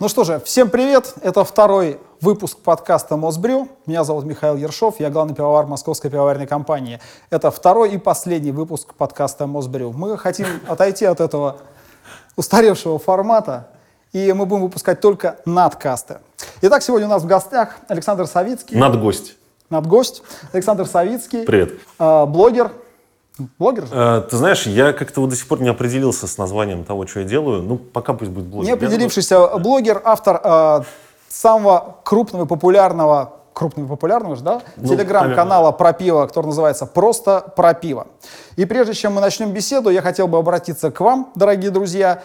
Ну что же, всем привет! Это второй выпуск подкаста «Мосбрю». Меня зовут Михаил Ершов, я главный пивовар Московской пивоварной компании. Это второй и последний выпуск подкаста «Мосбрю». Мы хотим отойти от этого устаревшего формата, и мы будем выпускать только надкасты. Итак, сегодня у нас в гостях Александр Савицкий. Надгость. Надгость. Александр Савицкий. Привет. э, блогер. Блогер? Э, ты знаешь, я как-то вот до сих пор не определился с названием того, что я делаю. Ну, пока пусть будет блогер. Не определившийся блогер, автор э, самого крупного и популярного, крупного и популярного же, да, Ну, телеграм-канала про пиво, который называется «Просто про пиво». И прежде чем мы начнем беседу, я хотел бы обратиться к вам, дорогие друзья,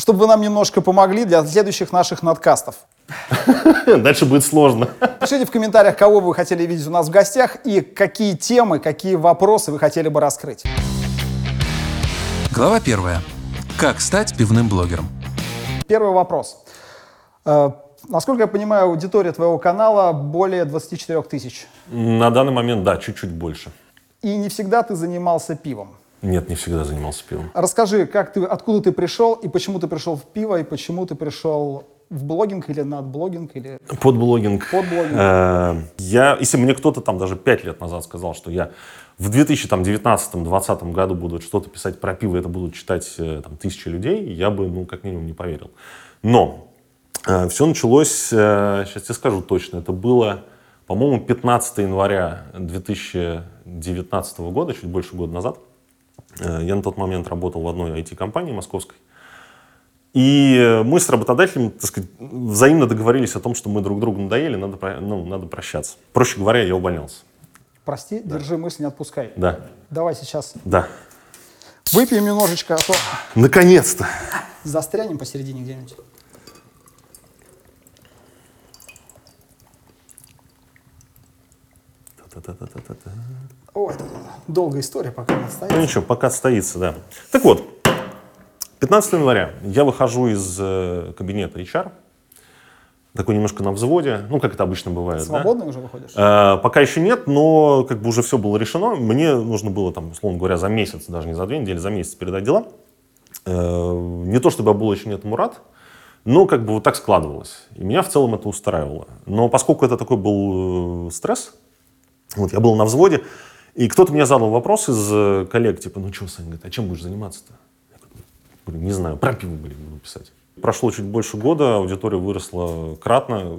чтобы вы нам немножко помогли для следующих наших надкастов. Дальше будет сложно. Пишите в комментариях, кого вы хотели видеть у нас в гостях и какие темы, какие вопросы вы хотели бы раскрыть. Глава первая. Как стать пивным блогером? Первый вопрос. Э, Насколько я понимаю, аудитория твоего канала более 24 тысяч. На данный момент, да, чуть-чуть больше. И не всегда ты занимался пивом. Нет, не всегда занимался пивом. Расскажи, как ты, откуда ты пришел и почему ты пришел в пиво, и почему ты пришел в блогинг или над блогинг, или Под блогинг. под блогинг. Э, Я, если мне кто-то там даже пять лет назад сказал, что я в 2019-2020 году буду что-то писать про пиво, это будут читать э, там, тысячи людей, я бы, ну, как минимум, не поверил. Но все началось, э, сейчас тебе скажу точно, это было, по-моему, 15 января 2019 года, чуть больше года назад. Э, Я на тот момент работал в одной IT-компании московской. И мы с работодателем, так сказать, взаимно договорились о том, что мы друг другу надоели, надо, ну, надо прощаться. Проще говоря, я увольнялся. Прости, держи мысль, не отпускай. Да, Давай сейчас да. выпьем немножечко, а то Наконец-то. застрянем посередине где-нибудь. Та-та-та-та-та-та. Ой, это долгая история, пока не Ну стоит. ничего, пока стоится, да. Так вот, 15 января я выхожу из э, кабинета HR, такой немножко на взводе, ну, как это обычно бывает. да? Свободный уже выходишь? Э, Пока еще нет, но как бы уже все было решено. Мне нужно было, там, условно говоря, за месяц, даже не за две недели, за месяц передать дела. Э, Не то чтобы я был очень этому рад, но как бы вот так складывалось. И меня в целом это устраивало. Но поскольку это такой был э, стресс, вот я был на взводе, и кто-то мне задал вопрос из э, коллег, типа, ну что, Саня, а чем будешь заниматься-то? Я говорю, не знаю, про пиво, блин, буду писать. Прошло чуть больше года, аудитория выросла кратно.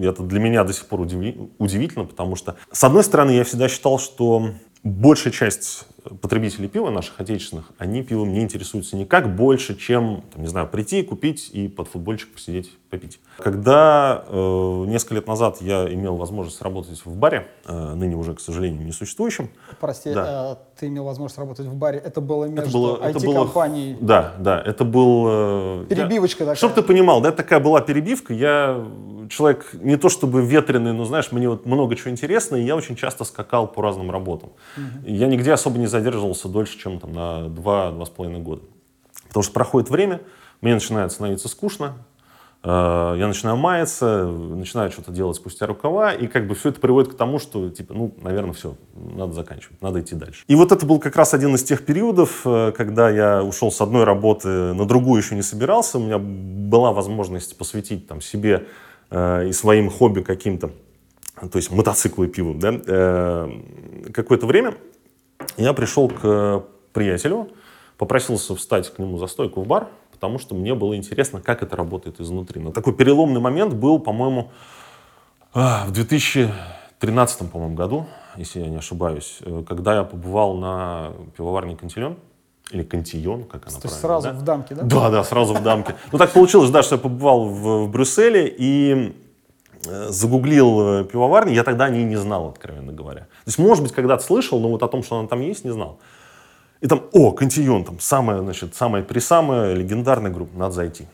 Это для меня до сих пор удиви- удивительно, потому что, с одной стороны, я всегда считал, что большая часть потребителей пива, наших отечественных, они пивом не интересуются никак больше, чем, там, не знаю, прийти, купить и под футбольчик посидеть, попить. Когда э, несколько лет назад я имел возможность работать в баре, э, ныне уже, к сожалению, несуществующем, Прости, да. э, ты имел возможность работать в баре. Это было между это было, это было- IT-компанией. Да, да, это был... э, я- Перебивочка такая. Чтобы ты понимал, да, такая была перебивка. Я человек не то чтобы ветреный, но знаешь, мне вот много чего интересно, и я очень часто скакал по разным работам. Я нигде особо не задерживался дольше, чем там на 2-2,5 года. Потому что проходит время, мне начинает становиться скучно, э, я начинаю маяться, начинаю что-то делать спустя рукава, и как бы все это приводит к тому, что, типа, ну, наверное, все, надо заканчивать, надо идти дальше. И вот это был как раз один из тех периодов, э, когда я ушел с одной работы на другую еще не собирался, у меня была возможность посвятить там себе э, и своим хобби каким-то, то есть мотоциклы и пиво, да, э, какое-то время я пришел к приятелю, попросился встать к нему за стойку в бар, потому что мне было интересно, как это работает изнутри. Но такой переломный момент был, по-моему, а, в 2013, по-моему, году, если я не ошибаюсь, э, когда я побывал на пивоварне «Кантильон», или «Кантион», как она То есть сразу да? в дамке, да? Да, да, сразу в дамке. Ну, так получилось, да, что я побывал в, в Брюсселе и э, загуглил э, пивоварни. Я тогда о ней не знал, откровенно говоря. То есть, может быть, когда-то слышал, но вот о том, что она там есть, не знал. И там, о, Кантион, там самая, значит, самая присамая легендарная группа, надо зайти.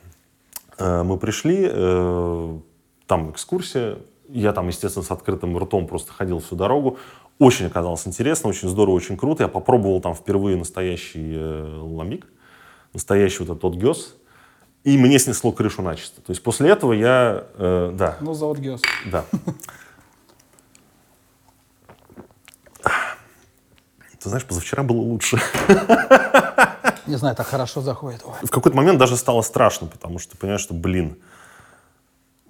Э, Мы пришли, э, там экскурсия, я там, естественно, с открытым ртом просто ходил всю дорогу. Очень оказалось интересно, очень здорово, очень круто. Я попробовал там впервые настоящий э, ламбик, настоящий вот этот тот гёс. И мне снесло крышу начисто. То есть после этого я, э, да, Ну, завод Гёс. да. Ты знаешь, позавчера было лучше. Не знаю, так хорошо заходит. Ой. В какой-то момент даже стало страшно, потому что понимаешь, что, блин,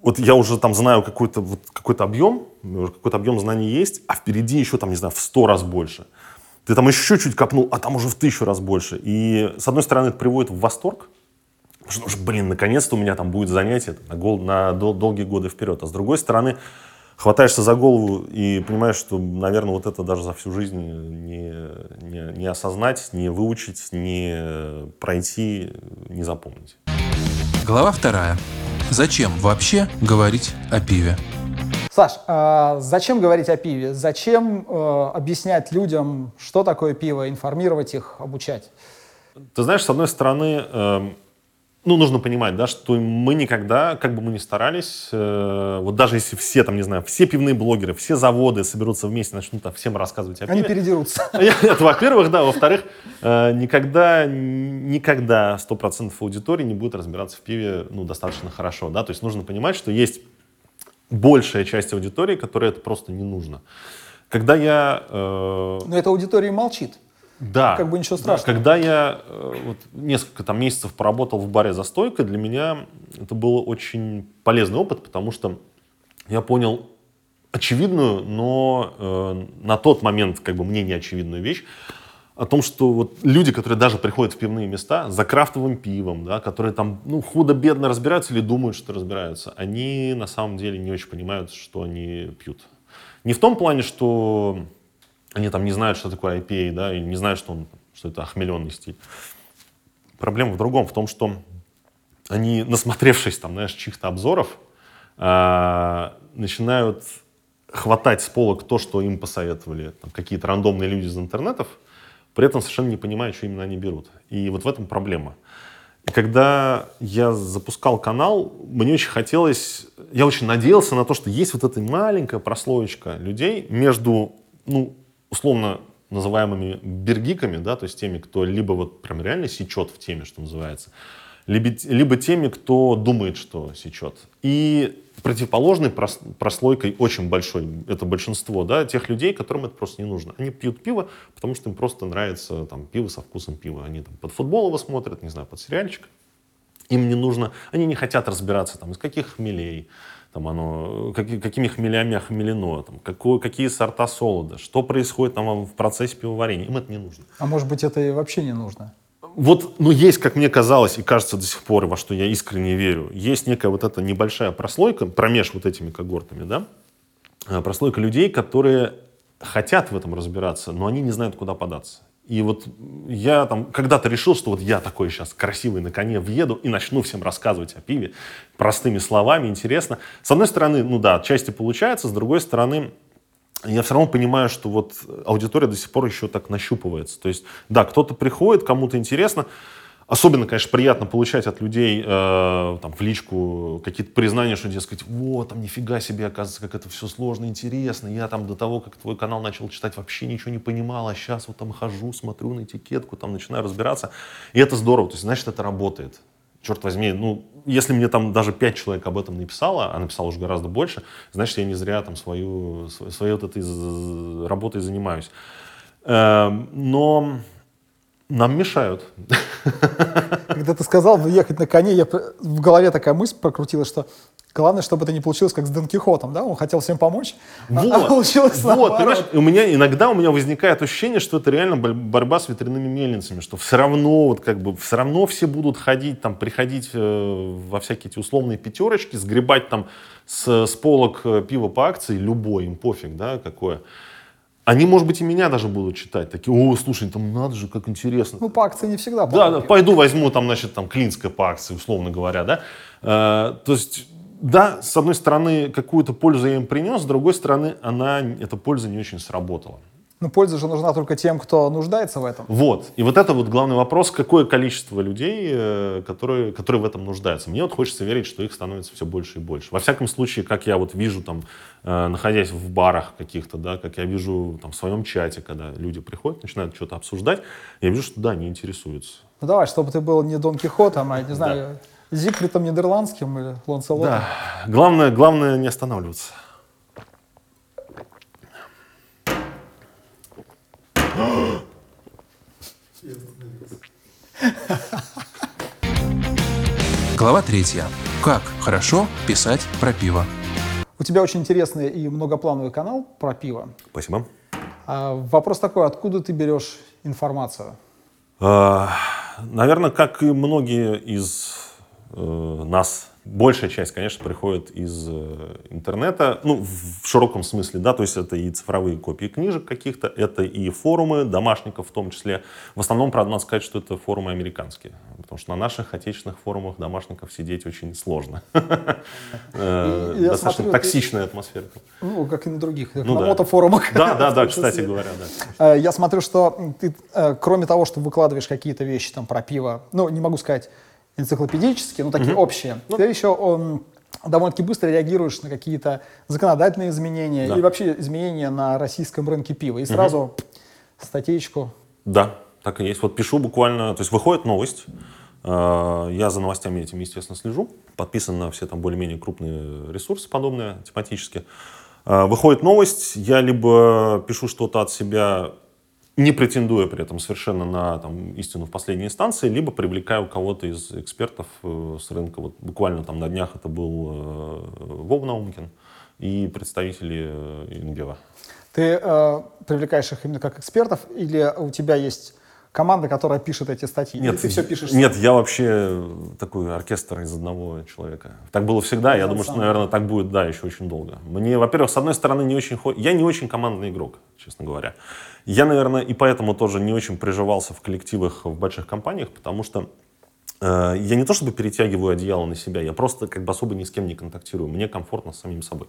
вот я уже там знаю какой-то вот, какой объем, уже какой-то объем знаний есть, а впереди еще там, не знаю, в сто раз больше. Ты там еще чуть копнул, а там уже в тысячу раз больше. И, с одной стороны, это приводит в восторг, потому что, блин, наконец-то у меня там будет занятие на, гол, на дол, долгие годы вперед. А с другой стороны, хватаешься за голову и понимаешь, что, наверное, вот это даже за всю жизнь не, не, не осознать, не выучить, не пройти, не запомнить. Глава вторая. Зачем вообще говорить о пиве? Саш, а зачем говорить о пиве? Зачем э, объяснять людям, что такое пиво, информировать их, обучать? Ты знаешь, с одной стороны, э, ну, нужно понимать, да, что мы никогда, как бы мы ни старались, э, вот даже если все, там, не знаю, все пивные блогеры, все заводы соберутся вместе, начнут там, всем рассказывать о пиве. Они передерутся. Это, во-первых, да. Во-вторых, э, никогда, никогда 100% аудитории не будет разбираться в пиве, ну, достаточно хорошо, да. То есть нужно понимать, что есть большая часть аудитории, которой это просто не нужно. Когда я... Э... Но эта аудитория молчит. Да. Как бы ничего страшного. Да, когда я э, вот, несколько там, месяцев поработал в баре за стойкой, для меня это был очень полезный опыт, потому что я понял очевидную, но э, на тот момент как бы мне не очевидную вещь, о том, что вот люди, которые даже приходят в пивные места за крафтовым пивом, да, которые там ну, худо-бедно разбираются или думают, что разбираются, они на самом деле не очень понимают, что они пьют. Не в том плане, что они там не знают, что такое IPA, да, и не знают, что, он, что это охмеленный стиль. Проблема в другом, в том, что они, насмотревшись там, знаешь, чьих-то обзоров, э, начинают хватать с полок то, что им посоветовали какие-то рандомные люди из интернетов, при этом совершенно не понимая, что именно они берут. И вот в этом проблема. И когда я запускал канал, мне очень хотелось, я очень надеялся на то, что есть вот эта маленькая прослоечка людей между, ну, условно называемыми бергиками, да, то есть теми, кто либо вот прям реально сечет в теме, что называется, либо, либо теми, кто думает, что сечет. И противоположной прослойкой очень большой, это большинство, да, тех людей, которым это просто не нужно. Они пьют пиво, потому что им просто нравится там, пиво со вкусом пива. Они там под футбол его смотрят, не знаю, под сериальчик. Им не нужно, они не хотят разбираться, там, из каких хмелей, там оно, как, какими хмелями охмелено, там, какой, какие сорта солода, что происходит там в процессе пивоварения. Им это не нужно. А может быть, это и вообще не нужно? вот, ну, есть, как мне казалось, и кажется до сих пор, во что я искренне верю, есть некая вот эта небольшая прослойка промеж вот этими когортами, да, а, прослойка людей, которые хотят в этом разбираться, но они не знают, куда податься. И вот я там когда-то решил, что вот я такой сейчас красивый на коне въеду и начну всем рассказывать о пиве простыми словами, интересно. С одной стороны, ну да, отчасти получается, с другой стороны, я все равно понимаю, что вот аудитория до сих пор еще так нащупывается. То есть, да, кто-то приходит, кому-то интересно. Особенно, конечно, приятно получать от людей э, там, в личку какие-то признания, что, дескать, вот, там нифига себе, оказывается, как это все сложно, интересно. Я там до того, как твой канал начал читать, вообще ничего не понимал, а сейчас вот там хожу, смотрю на этикетку, там начинаю разбираться. И это здорово, то есть, значит, это работает черт возьми, ну, если мне там даже пять человек об этом написало, а написало уже гораздо больше, значит, я не зря там свою, своей вот этой работой занимаюсь. Эм, но нам мешают. Когда ты сказал ехать на коне, я, в голове такая мысль прокрутилась, что Главное, чтобы это не получилось как с Дон Кихотом, да? Он хотел всем помочь, а вот, а получилось вот, понимаешь, у меня иногда у меня возникает ощущение, что это реально борьба с ветряными мельницами, что все равно вот как бы все равно все будут ходить там, приходить э, во всякие эти условные пятерочки, сгребать там с, с полок э, пива по акции, любой, им пофиг, да, какое. Они, может быть, и меня даже будут читать. Такие, о, слушай, там надо же, как интересно. Ну, по акции не всегда. Да, да, пойду возьму там, значит, там, клинское по акции, условно говоря, да. Э, то есть да, с одной стороны, какую-то пользу я им принес, с другой стороны, она, эта польза не очень сработала. Но польза же нужна только тем, кто нуждается в этом. Вот. И вот это вот главный вопрос, какое количество людей, э, которые, которые в этом нуждаются. Мне вот хочется верить, что их становится все больше и больше. Во всяком случае, как я вот вижу там, э, находясь в барах каких-то, да, как я вижу там в своем чате, когда люди приходят, начинают что-то обсуждать, я вижу, что да, они интересуются. Ну давай, чтобы ты был не Дон Кихотом, а, не знаю, да Зигфридом Нидерландским или Ланселотом? Да. Главное, главное не останавливаться. Глава третья. Как хорошо писать про пиво. У тебя очень интересный и многоплановый канал про пиво. Спасибо. А, вопрос такой, откуда ты берешь информацию? А, наверное, как и многие из э, нас Большая часть, конечно, приходит из э, интернета, ну, в широком смысле, да, то есть это и цифровые копии книжек каких-то, это и форумы домашников в том числе. В основном, правда, надо сказать, что это форумы американские, потому что на наших отечественных форумах домашников сидеть очень сложно. Э, достаточно токсичная атмосфера. Ну, как и на других, на мотофорумах. Да, да, да, кстати говоря, да. Э, я смотрю, что ты, кроме того, что выкладываешь какие-то вещи там про пиво, ну, не могу сказать, энциклопедические, ну, такие угу. общие. Ну, ты еще он, довольно-таки быстро реагируешь на какие-то законодательные изменения да. и вообще изменения на российском рынке пива. И сразу угу. статейку. Да, так и есть. Вот пишу буквально, то есть выходит новость, э, я за новостями этим, естественно, слежу, подписан на все там более-менее крупные ресурсы подобные, тематические. Э, выходит новость, я либо пишу что-то от себя не претендуя при этом совершенно на там, истину в последней инстанции, либо привлекаю кого-то из экспертов э, с рынка. Вот буквально там на днях это был э, Вов Наумкин и представители э, Ингева. Ты э, привлекаешь их именно как экспертов или у тебя есть команда, которая пишет эти статьи? Нет, ты все пишешь? Нет, я вообще такой оркестр из одного человека. Так было всегда, я думаю, что, наверное, так будет, да, еще очень долго. Мне, во-первых, с одной стороны, не очень... Я не очень командный игрок, честно говоря. Я, наверное, и поэтому тоже не очень приживался в коллективах в больших компаниях, потому что э, я не то чтобы перетягиваю одеяло на себя, я просто как бы особо ни с кем не контактирую. Мне комфортно с самим собой.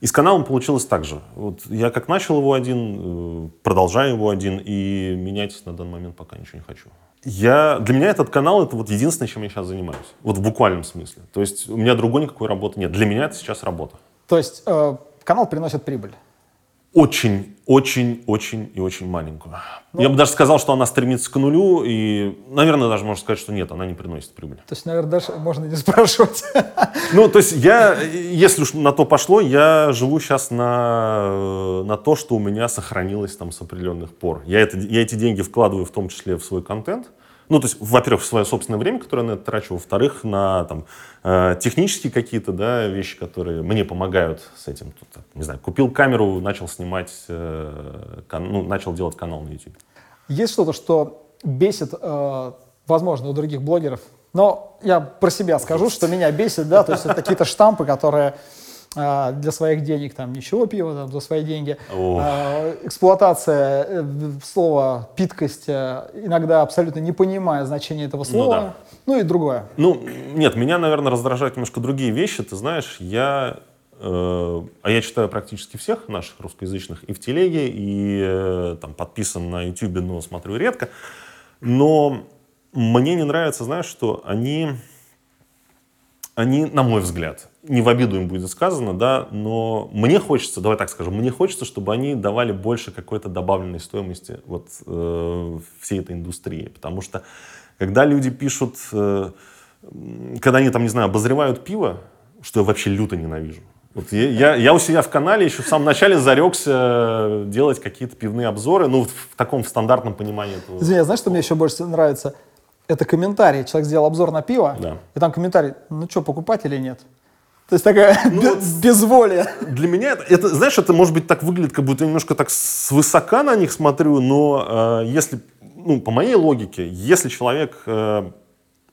И с каналом получилось так же. Вот я как начал его один, э, продолжаю его один, и менять на данный момент пока ничего не хочу. Я, для меня этот канал это вот единственное, чем я сейчас занимаюсь. Вот в буквальном смысле. То есть у меня другой никакой работы нет. Для меня это сейчас работа. То есть э, канал приносит прибыль? Очень, очень, очень и очень маленькую. Ну, Я бы даже сказал, что она стремится к нулю, и, наверное, даже можно сказать, что нет, она не приносит прибыли. То есть, наверное, даже можно не спрашивать. Ну, то есть я, если уж на то пошло, я живу сейчас на, на то, что у меня сохранилось там с определенных пор. Я, это, я эти деньги вкладываю в том числе в свой контент, ну, то есть, во-первых, в свое собственное время, которое я на это трачу, во-вторых, на там, э, технические какие-то да, вещи, которые мне помогают с этим. Тут, не знаю, купил камеру, начал снимать, э, кан- ну, начал делать канал на YouTube. Есть что-то, что бесит, э, возможно, у других блогеров, но я про себя скажу, что меня бесит, да, то есть это какие-то штампы, которые а, для своих денег там ничего пива, там, за свои деньги. А, эксплуатация э, слова питкость, э, иногда абсолютно не понимая значения этого ну слова. Ну, да. ну и другое. Ну, нет, меня, наверное, раздражают немножко другие вещи. Ты знаешь, я э, а я читаю практически всех наших русскоязычных и в телеге, и э, там подписан на YouTube, но смотрю редко. Но мне не нравится, знаешь, что они, они, на мой взгляд, не в обиду им будет сказано, да, но мне хочется, давай так скажем, мне хочется, чтобы они давали больше какой-то добавленной стоимости вот э, всей этой индустрии, потому что когда люди пишут, э, когда они там, не знаю, обозревают пиво, что я вообще люто ненавижу. Вот я, я, я у себя в канале еще в самом начале зарекся делать какие-то пивные обзоры, ну, в таком в стандартном понимании этого. Извини, знаешь, что мне еще больше нравится? Это комментарий. Человек сделал обзор на пиво, да. и там комментарий, ну что, покупать или нет? То есть такая ну, без, безволие. Для меня это, это, знаешь, это может быть так выглядит, как будто я немножко так свысока на них смотрю, но э, если, ну, по моей логике, если человек э,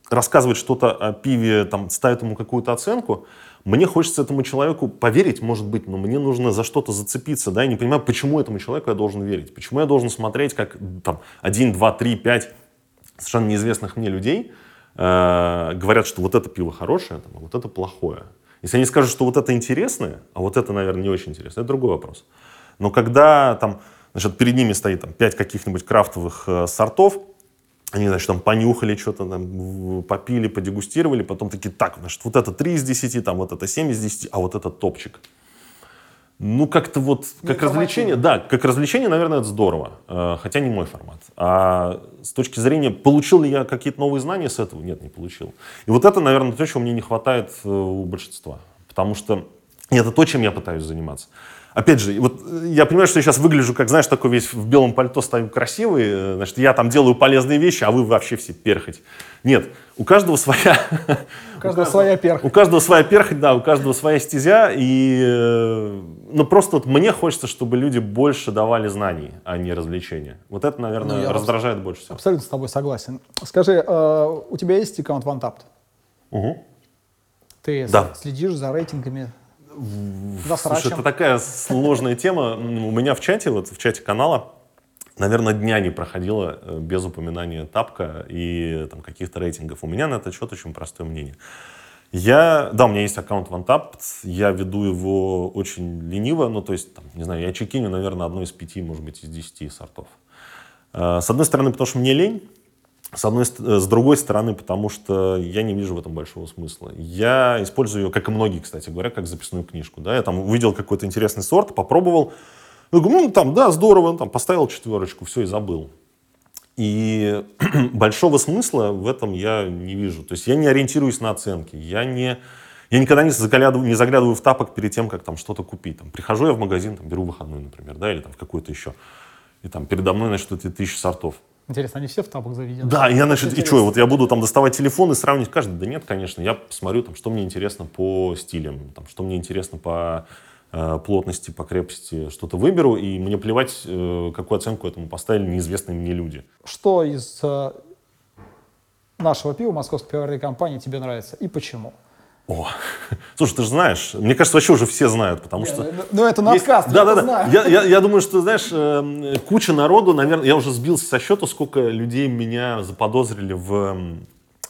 рассказывает что-то о пиве, там, ставит ему какую-то оценку, мне хочется этому человеку поверить, может быть, но мне нужно за что-то зацепиться, да, я не понимаю, почему этому человеку я должен верить, почему я должен смотреть, как там один, два, три, пять совершенно неизвестных мне людей э, говорят, что вот это пиво хорошее, там, а вот это плохое. Если они скажут, что вот это интересное, а вот это, наверное, не очень интересно, это другой вопрос. Но когда там, значит, перед ними стоит там, пять каких-нибудь крафтовых э, сортов, они, значит, там понюхали что-то, там, попили, подегустировали, потом такие, так, значит, вот это 3 из 10, там, вот это 7 из 10, а вот это топчик. Ну, как-то вот, как развлечение, да, как развлечение, наверное, это здорово, э, хотя не мой формат. А с точки зрения, получил ли я какие-то новые знания с этого? Нет, не получил. И вот это, наверное, то, чего мне не хватает э, у большинства. Потому что это то, чем я пытаюсь заниматься. Опять же, вот э, я понимаю, что я сейчас выгляжу, как, знаешь, такой весь в белом пальто стою красивый, значит, я там делаю полезные вещи, а вы вообще все перхоть. Нет, у каждого своя... У каждого своя перхоть. У каждого своя перхоть, да, у каждого своя стезя, и... э, Ну, просто вот мне хочется, чтобы люди больше давали знаний, а не развлечения. Вот это, наверное, Ну, раздражает больше всего. Абсолютно с тобой согласен. Скажи, э, у тебя есть аккаунт OneTapped? Угу. Ты Да. следишь за рейтингами? За Слушай, это такая сложная тема. М, У меня в чате, вот в чате канала, наверное, дня не проходило э, без упоминания тапка и там, каких-то рейтингов. У меня на этот счет очень простое мнение. Я, да, у меня есть аккаунт OneTapped, я веду его очень лениво, ну, то есть, там, не знаю, я чекиню, наверное, одно из пяти, может быть, из десяти сортов. Э, С одной стороны, потому что мне лень, с, одной, э, с другой стороны, потому что я не вижу в этом большого смысла. Я использую ее, как и многие, кстати говоря, как записную книжку. Да? Я там увидел какой-то интересный сорт, попробовал. Я говорю, ну, там, да, здорово, там, поставил четверочку, все, и забыл. И большого смысла в этом я не вижу. То есть я не ориентируюсь на оценки. Я, не, я никогда не заглядываю, не заглядываю в тапок перед тем, как там что-то купить. Там, прихожу я в магазин, там, беру выходной, например, да, или там в какой-то еще. И там передо мной, значит, эти тысячи сортов. Интересно, они все в тапок заведены? Да, я, значит, и что, вот я буду там доставать телефон и сравнивать каждый? Да нет, конечно, я посмотрю, там, что мне интересно по стилям, там, что мне интересно по плотности, по крепости, что-то выберу, и мне плевать, э, какую оценку этому поставили неизвестные мне люди. Что из э, нашего пива московской пивоварной компании тебе нравится и почему? О, слушай, ты же знаешь, мне кажется, вообще уже все знают, потому что... Ну, это надкаст, я да, да, да. Я, я, я думаю, что, знаешь, э, куча народу, наверное, я уже сбился со счета, сколько людей меня заподозрили в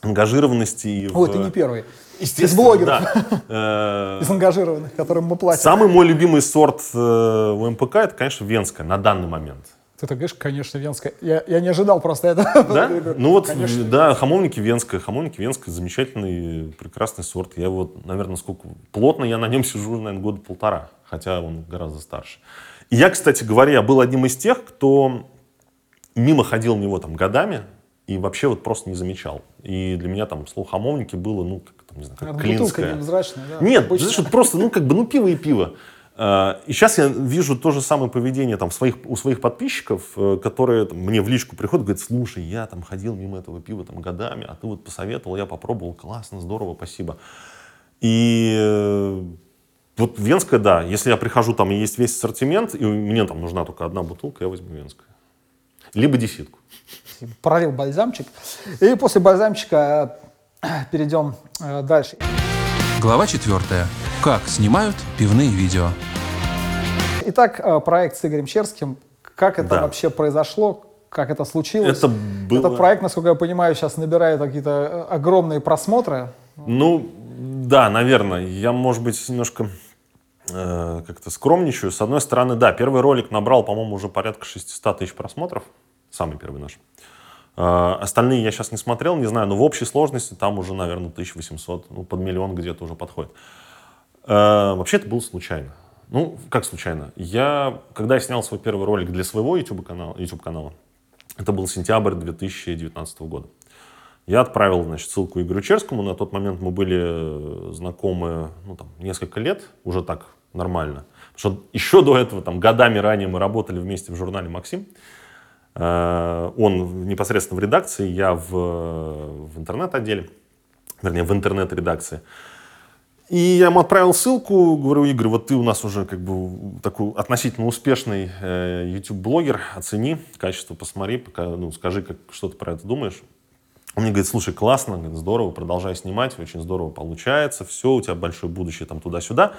ангажированности и в... Ой, ты не первый. Из блогеров, да. Э, из ангажированных, которым мы платим. Самый мой любимый сорт э, у МПК это, конечно, венская на данный момент. Ты так говоришь, конечно, венская. Я, я не ожидал просто это. Да? Ну вот, конечно. да, хамовники венская. Хамовники венская замечательный, прекрасный сорт. Я вот, наверное, сколько... Плотно я на нем сижу, наверное, года полтора, хотя он гораздо старше. И я, кстати говоря, был одним из тех, кто мимо ходил него там годами и вообще вот просто не замечал. И для меня там слово хамовники было, ну, как там, не знаю, как Бутылка клинское. невзрачная, да? Нет, Обычно. знаешь, вот просто, ну, как бы, ну, пиво и пиво. А, И сейчас я вижу то же самое поведение там, своих, у своих подписчиков, э, которые там, мне в личку приходят, говорят, слушай, я там ходил мимо этого пива там, годами, а ты вот посоветовал, я попробовал, классно, здорово, спасибо. И э, вот венская, да, если я прихожу там и есть весь ассортимент, и мне там нужна только одна бутылка, я возьму венскую. Либо десятку. Пролил бальзамчик. И после бальзамчика э, перейдем э, дальше. Глава 4. Как снимают пивные видео. Итак, э, проект с Игорем Черским. Как это Да. вообще произошло? Как это случилось? Это было- Этот проект, насколько я понимаю, сейчас набирает какие-то огромные просмотры. Ну, да, наверное. Я, может быть, немножко э, как-то скромничаю. С одной стороны, да, первый ролик набрал, по-моему, уже порядка 600 тысяч просмотров. Самый первый наш. Э, остальные я сейчас не смотрел, не знаю, но в общей сложности там уже, наверное, 1800, ну, под миллион где-то уже подходит. Э, вообще это было случайно. Ну, как случайно? Я, когда я снял свой первый ролик для своего YouTube-канала, YouTube канала, это был сентябрь 2019 года. Я отправил, значит, ссылку Игорю Черскому. На тот момент мы были э, знакомы, ну, там, несколько лет, уже так нормально. Потому что еще до этого, там, годами ранее мы работали вместе в журнале «Максим». Э, Он непосредственно в редакции, я в, в интернет-отделе, вернее, в интернет-редакции. И я ему отправил ссылку, говорю, Игорь, вот ты у нас уже как бы такой относительно успешный э, YouTube-блогер, оцени качество, посмотри, пока, ну, скажи, как, что ты про это думаешь. Он мне говорит, слушай, классно, говорит, здорово, продолжай снимать, очень здорово получается, все, у тебя большое будущее там туда-сюда.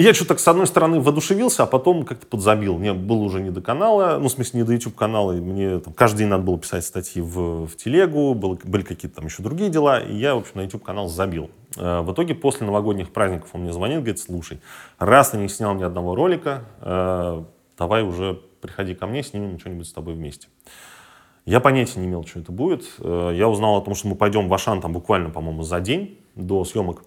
И я что-то с одной стороны, воодушевился, а потом как-то подзабил. Мне было уже не до канала, ну, в смысле, не до YouTube-канала. и Мне там, каждый день надо было писать статьи в, в телегу, было, были какие-то там еще другие дела, и я, в общем, на YouTube-канал забил. Э, В итоге после новогодних праздников он мне звонит, говорит, слушай, раз ты не снял ни одного ролика, э, давай уже приходи ко мне, снимем что-нибудь с тобой вместе. Я понятия не имел, что это будет. Э, Я узнал о том, что мы пойдем в Ашан там буквально, по-моему, за день до съемок.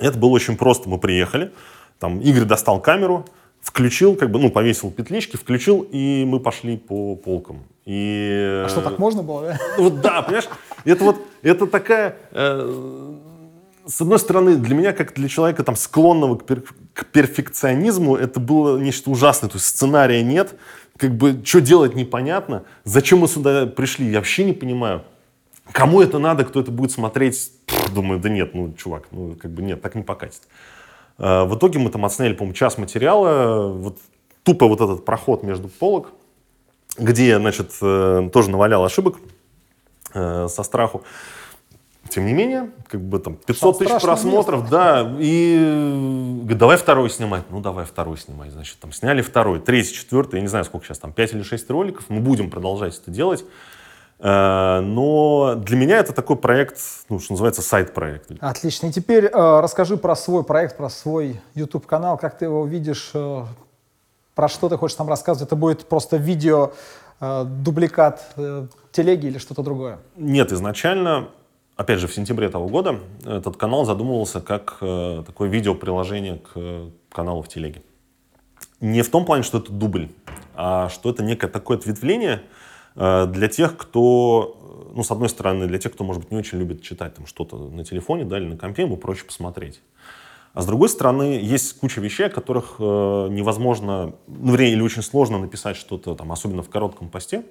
Это было очень просто. Мы приехали, там Игорь достал камеру, включил, как бы, ну, повесил петлички, включил, и мы пошли по полкам. И, А что, так можно было, да? ну, Вот да, понимаешь, это вот, это такая, э, с одной стороны, для меня, как для человека, там, склонного к, пер- к перфекционизму это было нечто ужасное. То есть сценария нет, как бы что делать непонятно. Зачем мы сюда пришли, я вообще не понимаю. Кому это надо, кто это будет смотреть? Пфф, думаю, да нет, ну, чувак, ну, как бы нет, так не покатит. А, в итоге мы там отсняли, по-моему, час материала, вот тупо вот этот проход между полок, где значит, э, тоже навалял ошибок э, со страху. Тем не менее, как бы там 500 тысяч просмотров, место. да, и давай второй снимать. Ну, давай второй снимать. Значит, там сняли второй, третий, четвертый, я не знаю, сколько сейчас, там 5 или 6 роликов. Мы будем продолжать это делать. Э, но для меня это такой проект, ну, что называется, сайт-проект. Отлично. И теперь э, расскажи про свой проект, про свой YouTube-канал, как ты его видишь, э, про что ты хочешь там рассказывать. Это будет просто видео, э, дубликат э, телеги или что-то другое? Нет, изначально, опять же, в сентябре того года этот канал задумывался как э, такое видеоприложение к каналу в телеге. Не в том плане, что это дубль, а что это некое такое ответвление – для тех, кто, ну, с одной стороны, для тех, кто, может быть, не очень любит читать там что-то на телефоне, да, или на компе, ему проще посмотреть. А с другой стороны, есть куча вещей, о которых э, невозможно, ну, вернее, или очень сложно написать что-то там, особенно в коротком посте.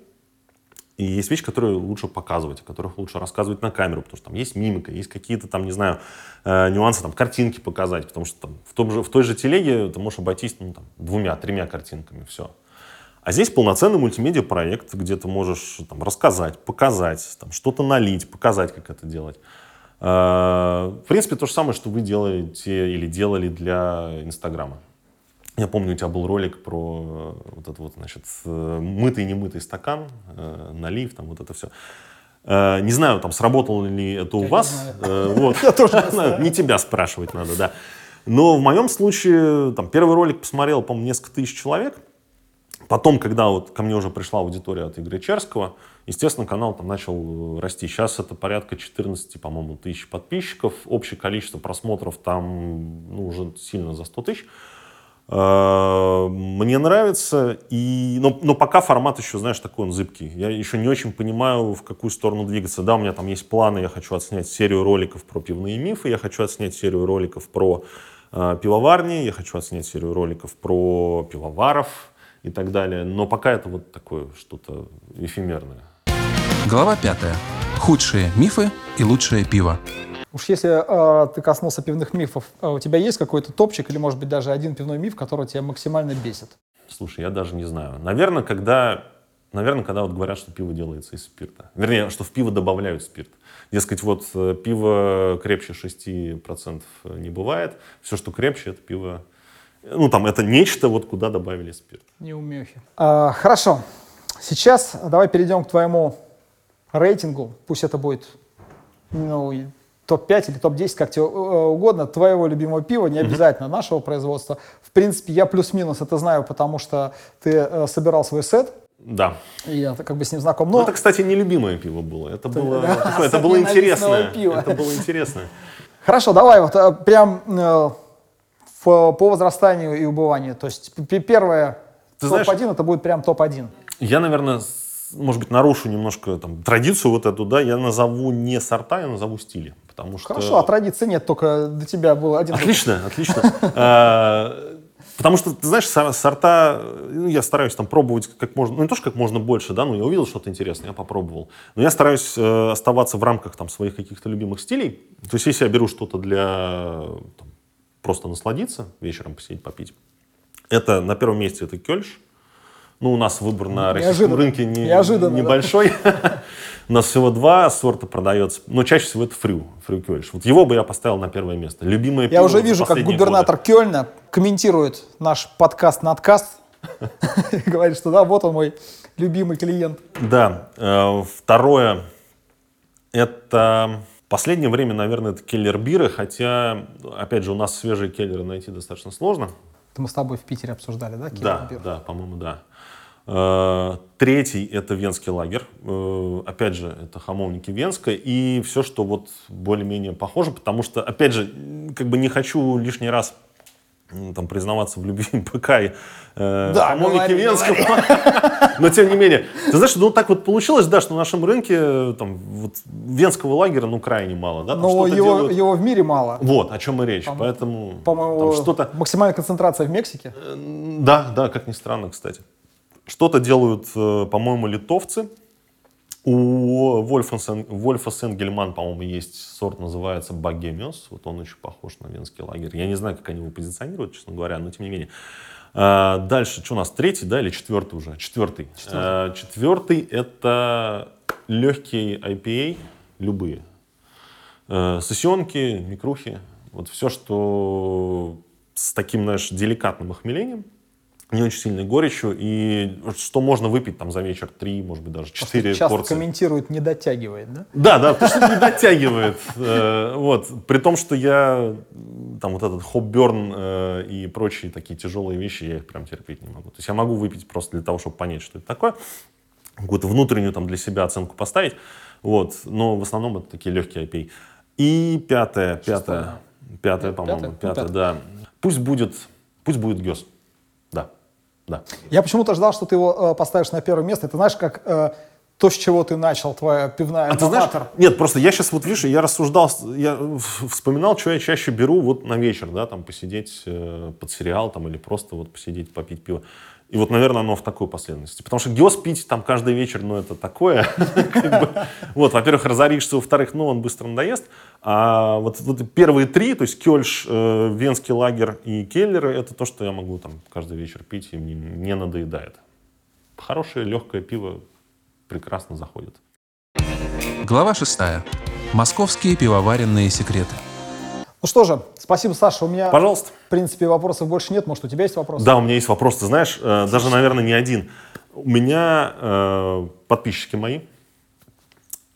И есть вещи, которые лучше показывать, о которых лучше рассказывать на камеру, потому что там есть мимика, есть какие-то там, не знаю, э, нюансы, там, картинки показать, потому что там, в, том же, в той же телеге ты можешь обойтись ну, там, двумя-тремя картинками, все. А здесь полноценный мультимедиа-проект, где ты можешь там, рассказать, показать, там, что-то налить, показать, как это делать. А, в принципе, то же самое, что вы делаете или делали для Инстаграма. Я помню, у тебя был ролик про э, вот этот вот, значит, э, мытый и немытый стакан, э, налив, там вот это все. Не знаю, там сработало ли это у Я вас. Вот. Я тоже не знаю. Не тебя спрашивать надо, да. Но в моем случае, там, первый ролик посмотрел, по-моему, несколько тысяч человек. Потом, когда вот ко мне уже пришла аудитория от Игоря Черского, естественно, канал там начал э, расти. Сейчас это порядка 14, по-моему, тысяч подписчиков. Общее количество просмотров там ну, уже сильно за 100 тысяч. Э, мне нравится, и, но, но пока формат еще, знаешь, такой он зыбкий. Я еще не очень понимаю, в какую сторону двигаться. Да, у меня там есть планы, я хочу отснять серию роликов про пивные мифы, я хочу отснять серию роликов про э, пивоварни, я хочу отснять серию роликов про пивоваров, и так далее. Но пока это вот такое что-то эфемерное. Глава пятая. Худшие мифы и лучшее пиво. Уж если э, ты коснулся пивных мифов, э, у тебя есть какой-то топчик или, может быть, даже один пивной миф, который тебя максимально бесит? Слушай, я даже не знаю. Наверное, когда, наверное, когда вот говорят, что пиво делается из спирта. Вернее, что в пиво добавляют спирт. Дескать, вот э, пиво крепче 6% не бывает. Все, что крепче, это пиво ну, там, это нечто, вот куда добавили спирт. Неумехи. А, хорошо. Сейчас давай перейдем к твоему рейтингу. Пусть это будет ну, топ-5 или топ-10, как тебе э, угодно, твоего любимого пива, не обязательно mm-hmm. нашего производства. В принципе, я плюс-минус это знаю, потому что ты э, собирал свой сет. Да. И я как бы с ним знаком. Но... Это, кстати, не любимое пиво было. Это, это было, да, такое, это было интересное. Пиво. Это было интересное. Хорошо, давай вот э, прям по, по возрастанию и убыванию. То есть первое топ-1 это будет прям топ-1. Я, наверное, может быть, нарушу немножко там, традицию вот эту, да, я назову не сорта, я назову стили. Потому что... Хорошо, а традиции нет, только до тебя был один. Отлично, отлично. А, потому что, ты знаешь, сорта, ну, я стараюсь там пробовать как можно, ну не то, что как можно больше, да, но я увидел что-то интересное, я попробовал. Но я стараюсь э, оставаться в рамках там своих каких-то любимых стилей. То есть, если я беру что-то для там, просто насладиться, вечером посидеть, попить. Это на первом месте это Кёльш. Ну, у нас выбор на российском рынке не, небольшой. У нас всего два сорта продается, но чаще всего это фрю, фрю Кёльш. Вот его бы я поставил на первое место. Любимое Я уже вижу, как губернатор годы. Кёльна комментирует наш подкаст «Надкаст». Говорит, что да, вот он мой любимый клиент. Да. Э, второе, это последнее время, наверное, это келлер-биры, хотя, опять же, у нас свежие келлеры найти достаточно сложно. Это мы с тобой в Питере обсуждали, да, Да, да, по-моему, да. Э, третий — это венский лагерь. Э, опять же, это хамовники Венска. И все, что вот более-менее похоже, потому что, опять же, как бы не хочу лишний раз там признаваться в любви МПК и э, Да, Венского. Но тем не менее, ты знаешь, ну так вот получилось, да, что на нашем рынке э, там вот венского лагеря, ну крайне мало, да, там Но его, делают. его в мире мало. Вот, о чем и речь. По-моему, Поэтому там По-моему, что-то... максимальная концентрация в Мексике. Э, Да, да, как ни странно, кстати. Что-то делают, э, по-моему, литовцы. У Вольфа, Сен, Вольфа Сенгельман, по-моему, есть сорт, называется Богемиос. Вот он очень похож на венский лагерь. Я не знаю, как они его позиционируют, честно говоря, но тем не менее. А, Дальше, что у нас, третий, да, или четвертый уже? Четвертый. А, Четвертый — это легкие IPA, любые. Э, Сессионки, микрухи, вот все, что с таким, знаешь, деликатным охмелением, не очень сильной горечью, и что можно выпить там за вечер три, может быть, даже четыре часто порции. комментирует, не дотягивает, да? Да, да, потому что не дотягивает. Э, Вот. При том, что я там вот этот хопберн э, и прочие такие тяжелые вещи, я их прям терпеть не могу. То есть я могу выпить просто для того, чтобы понять, что это такое, какую-то внутреннюю там для себя оценку поставить. Вот. Но в основном это такие легкие IPA. И пятое, пятое, пятое, по-моему, пятое. да. Пусть будет, пусть будет гёс. Да. Я почему-то ждал, что ты его э, поставишь на первое место. Это знаешь, как э, то, с чего ты начал, твоя пивная А ты знаешь, нет, просто я сейчас вот, видишь, я рассуждал, я вспоминал, что я чаще беру вот на вечер, да, там посидеть э, под сериал там или просто вот посидеть, попить пиво. И вот, наверное, оно в такой последовательности. Потому что геос пить там каждый вечер, ну, это такое. Вот, во-первых, разоришься, во-вторых, ну, он быстро надоест. А вот, первые три, то есть Кёльш, э, Венский лагерь и Келлеры, это то, что я могу там каждый вечер пить, и мне не надоедает. Хорошее, легкое пиво прекрасно заходит. Глава 6. Московские пивоваренные секреты. Ну что же, спасибо, Саша. У меня, Пожалуйста. в принципе, вопросов больше нет. Может, у тебя есть вопросы? Да, у меня есть вопрос. Ты знаешь, э, даже, наверное, не один. У меня э, подписчики мои,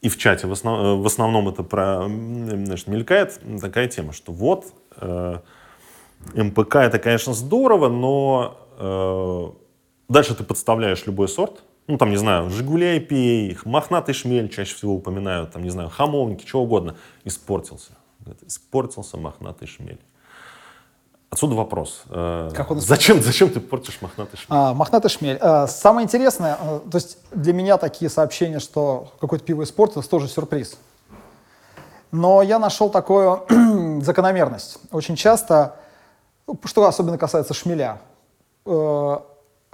и в чате в, основ- э, в основном это про, значит, мелькает такая тема, что вот э, МПК это, конечно, здорово, но э, дальше ты подставляешь любой сорт. Ну, там, не знаю, Жигули IPA, мохнатый шмель чаще всего упоминают, там, не знаю, хамовники, чего угодно. Испортился. Испортился мохнатый шмель. Отсюда вопрос. э, Как он зачем, зачем ты портишь мохнатый шмель? А, мохнатый шмель. А, самое интересное, а, то есть для меня такие сообщения, что какое-то пиво испортилось, тоже сюрприз. Но я нашел такую закономерность. Очень часто, что особенно касается шмеля, э,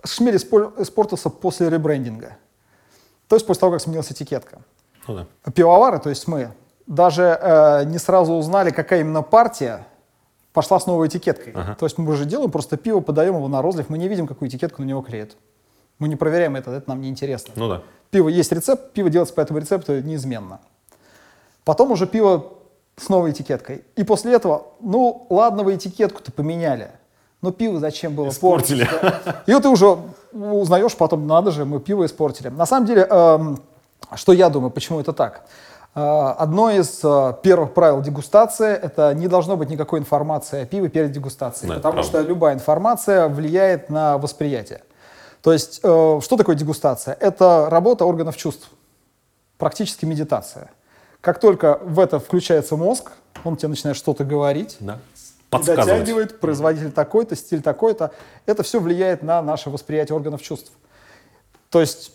шмель испор- испортился после ребрендинга. То есть после того, как сменилась этикетка. Ну да. Пивовары, то есть мы, даже э, не сразу узнали, какая именно партия пошла с новой этикеткой. То есть мы же делаем просто пиво, подаем его на розлив, мы не видим, какую этикетку на него клеят. Мы не проверяем это, это нам не интересно. Ну да. Пиво есть рецепт, пиво делается по этому рецепту неизменно. Потом уже пиво с новой этикеткой. И после этого, ну ладно, вы этикетку-то поменяли. Но пиво зачем было Испортили. портить? И вот ты уже узнаешь потом, надо же, мы пиво испортили. На самом деле, эм, что я думаю, почему это так? Э, Одно из э, первых правил дегустации – это не должно быть никакой информации о пиве перед дегустацией, Да, потому правда. что любая информация влияет на восприятие. То есть, э, что такое дегустация? Это работа органов чувств, практически медитация. Как только в это включается мозг, он тебе начинает что-то говорить, Да. дотягивает, производитель такой-то, стиль такой-то. Это все влияет на наше восприятие органов чувств. То есть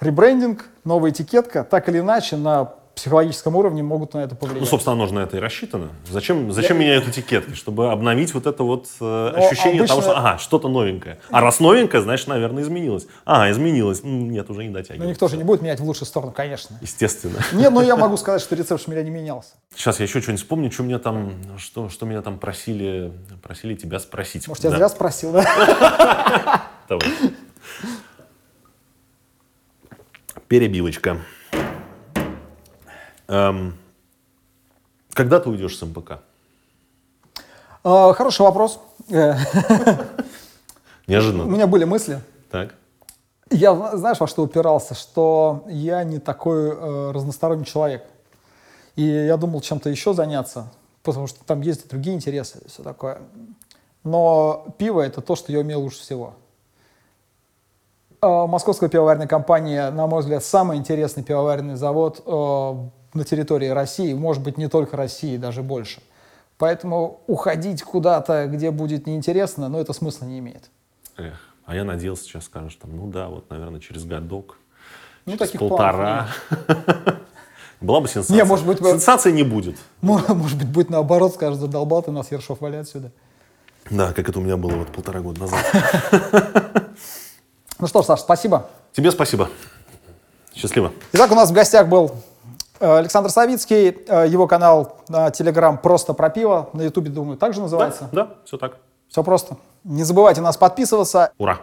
ребрендинг, новая этикетка, так или иначе на психологическом уровне могут на это повлиять. Ну, собственно, оно же на это и рассчитано. Зачем, зачем меняют этикетки? Чтобы обновить вот это вот э, Ну, ощущение того, обычно- что, ага, что-то новенькое. А раз новенькое, значит, наверное, изменилось. Ага, изменилось. Нет, уже не Но дотягивает. никто же не будет менять в лучшую сторону, конечно. Естественно. Не, но я могу сказать, что рецепт шмеля не менялся. Сейчас я еще что-нибудь вспомню, что меня там, что, что меня там просили, просили тебя спросить. Может, я Да, зря спросил, да? давай. Перебивочка. Эм, когда ты уйдешь с МПК? А, Хороший вопрос. Э, У Неожиданно. меня были мысли. Так. Я, зна- знаешь, во что упирался? Что я не такой э, разносторонний человек. И я думал чем-то еще заняться, потому что там есть и другие интересы, и все такое. Но пиво — это то, что я умею лучше всего. Э, Московская пивоваренная компания, на мой взгляд, самый интересный пивоваренный завод э, на территории России, может быть, не только России, даже больше. Поэтому уходить куда-то, где будет неинтересно, ну, это смысла не имеет. Эх, а я надеялся, сейчас скажешь, там, ну да, вот, наверное, через годок, Ну, через таких полтора. Была бы сенсация. Не, может быть, Сенсации не будет. Мо- Может быть, будет наоборот, скажет, задолбал ты нас, Ершов, вали отсюда. Да, как это у меня было вот полтора года назад. Ну что ж, Саш, спасибо. Тебе спасибо. Счастливо. Итак, у нас в гостях был Александр Савицкий, э, его канал на Телеграм «Просто про пиво», на Ютубе, думаю, также Да, называется. да, все так. Все просто. Не забывайте нас подписываться. Ура.